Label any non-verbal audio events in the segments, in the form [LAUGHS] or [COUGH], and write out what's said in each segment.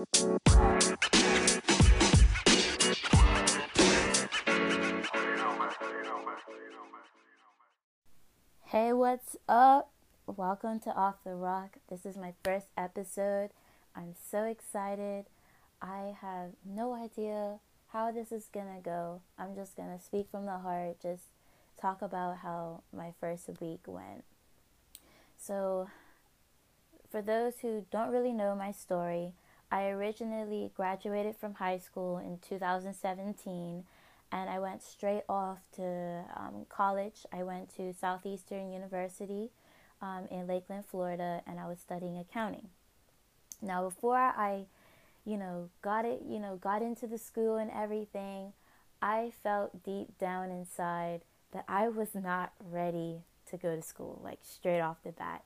Hey, what's up? Welcome to Off the Rock. This is my first episode. I'm so excited. I have no idea how this is gonna go. I'm just gonna speak from the heart, just talk about how my first week went. So, for those who don't really know my story, I originally graduated from high school in 2017 and I went straight off to um, college. I went to Southeastern University um, in Lakeland, Florida, and I was studying accounting. Now, before I, you know, got it, you know, got into the school and everything, I felt deep down inside that I was not ready to go to school, like straight off the bat.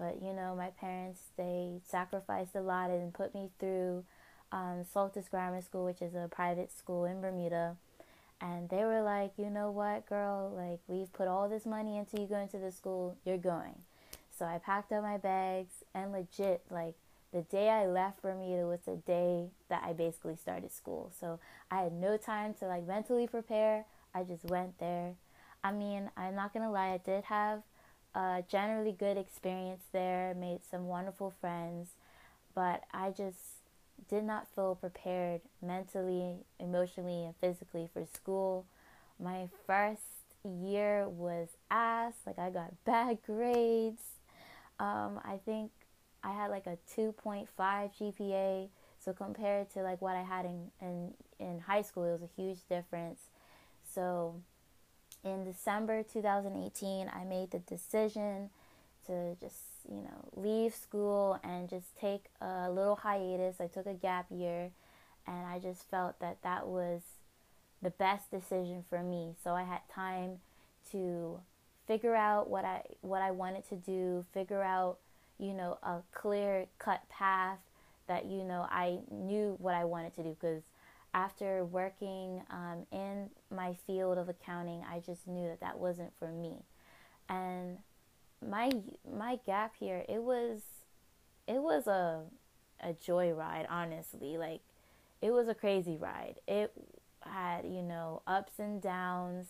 But you know, my parents they sacrificed a lot and put me through um, Saltus Grammar School, which is a private school in Bermuda and they were like, you know what, girl, like we've put all this money into you going to the school, you're going. So I packed up my bags and legit, like the day I left Bermuda was the day that I basically started school. So I had no time to like mentally prepare. I just went there. I mean, I'm not gonna lie, I did have a generally good experience there, made some wonderful friends, but I just did not feel prepared mentally, emotionally, and physically for school. My first year was ass. Like I got [LAUGHS] bad grades. Um, I think I had like a 2.5 GPA. So compared to like what I had in, in in high school, it was a huge difference. So in December 2018, I made the decision to just you know, leave school and just take a little hiatus. I took a gap year and I just felt that that was the best decision for me. So I had time to figure out what I what I wanted to do, figure out, you know, a clear cut path that you know I knew what I wanted to do because after working um, in my field of accounting, I just knew that that wasn't for me. And my my gap here it was it was a a joyride honestly. Like it was a crazy ride. It had you know ups and downs.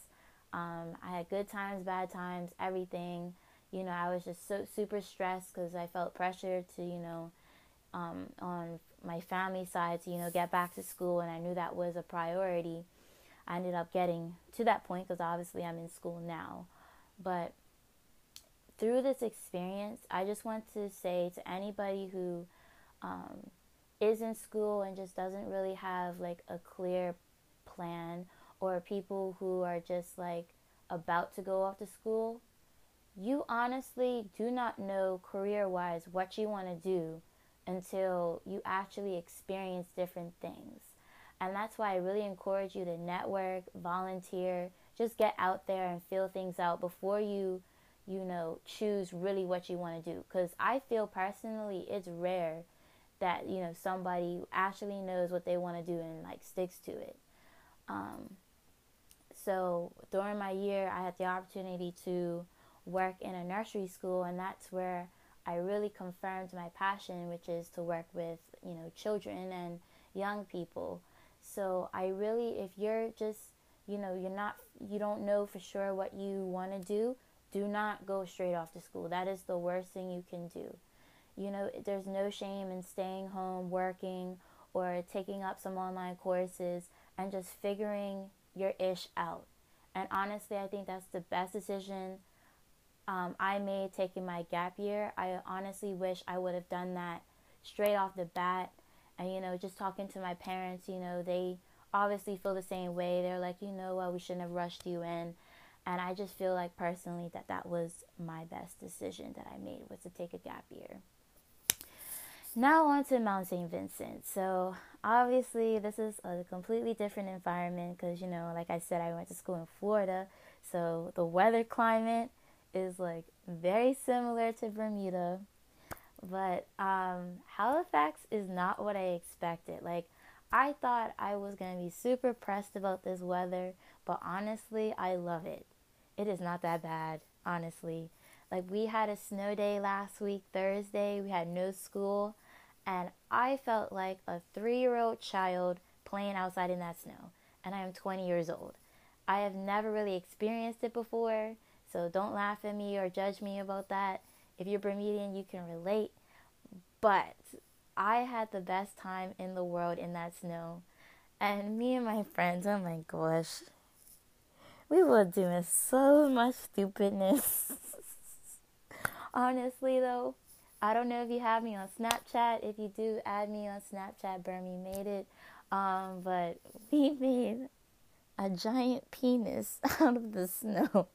Um, i had good times bad times everything. You know i was just so super stressed because i felt pressure to you know um, on my family side to you know get back to school and i knew that was a priority i ended up getting to that point because obviously i'm in school now. But through this experience, I just want to say to anybody who um, is in school and just doesn't really have like a clear plan, or people who are just like about to go off to school, you honestly do not know career wise what you want to do until you actually experience different things. And that's why I really encourage you to network, volunteer, just get out there and feel things out before you you know, choose really what you want to do. Because I feel personally it's rare that, you know, somebody actually knows what they want to do and like sticks to it. Um, so during my year, I had the opportunity to work in a nursery school, and that's where I really confirmed my passion, which is to work with, you know, children and young people. So I really, if you're just, you know, you're not, you don't know for sure what you want to do, do not go straight off to school. That is the worst thing you can do. You know, there's no shame in staying home, working, or taking up some online courses and just figuring your ish out. And honestly, I think that's the best decision um, I made taking my gap year. I honestly wish I would have done that straight off the bat. And, you know, just talking to my parents, you know, they obviously feel the same way. They're like, you know what, we shouldn't have rushed you in. And I just feel like personally that that was my best decision that I made was to take a gap year. Now on to Mount St. Vincent. So obviously this is a completely different environment because you know, like I said, I went to school in Florida, so the weather climate is like very similar to Bermuda. But um, Halifax is not what I expected. Like I thought I was gonna be super pressed about this weather, but honestly, I love it. It is not that bad, honestly. Like we had a snow day last week, Thursday. We had no school, And I felt like a three year old child playing outside in that snow. And I am 20 years old. I have never really experienced it before. So don't laugh at me or judge me about that. If you're Bermudian, you can relate. But I had the best time in the world in that snow. And me and my friends, oh my gosh, we were doing so much stupidness. [LAUGHS] Honestly, though, I don't know if you have me on Snapchat. If you do, add me on Snapchat. Bermy made it. Um, but we [LAUGHS] made a giant penis [LAUGHS] out of the snow.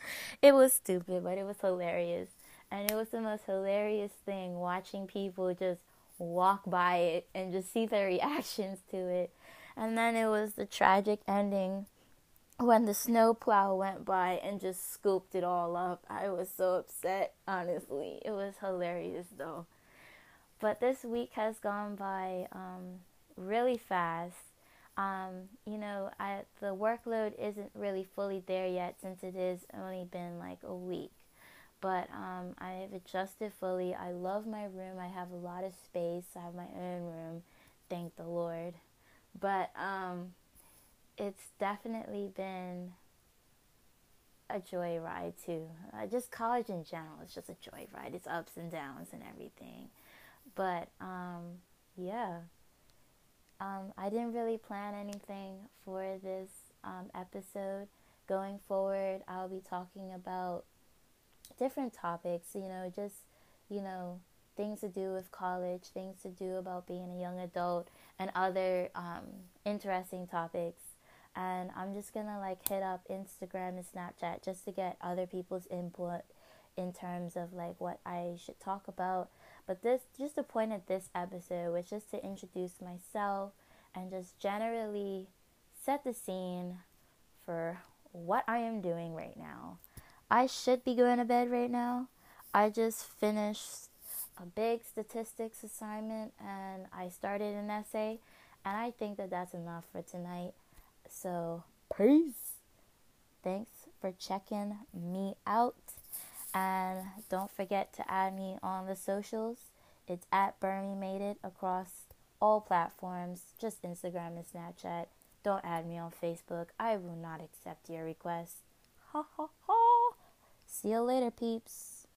[LAUGHS] It was stupid, but it was hilarious. And it was the most hilarious thing watching people just walk by it and just see their [LAUGHS] reactions to it. And then it was the tragic ending when the snowplow went by and just scooped it all up. I was so upset, honestly. It was hilarious though. But this week has gone by um, really fast. Um, you know, I, the workload isn't really fully there yet since it has only been like a week. But um, I've adjusted fully. I love my room. I have a lot of space. I have my own room. Thank the Lord. But um, it's definitely been a joyride too. Uh, just college in general is just a joyride. It's ups and downs and everything. But um, yeah, um, I didn't really plan anything for this um, episode. Going forward, I'll be talking about different topics. You know, just you know things to do with college, things to do about being a young adult, and other um, interesting topics. And I'm just gonna like hit up Instagram and Snapchat just to get other people's input in terms of like what I should talk about. But this, just the point of this episode was just to introduce myself and just generally set the scene for what I am doing right now. I should be going to bed right now. I just finished a big statistics assignment and I started an essay, and I think that that's enough for tonight. So, peace. Thanks for checking me out. And don't forget to add me on the socials. It's at Bermy Made It across all platforms, just Instagram and Snapchat. Don't add me on Facebook. I will not accept your request. Ha ha ha. See you later, peeps.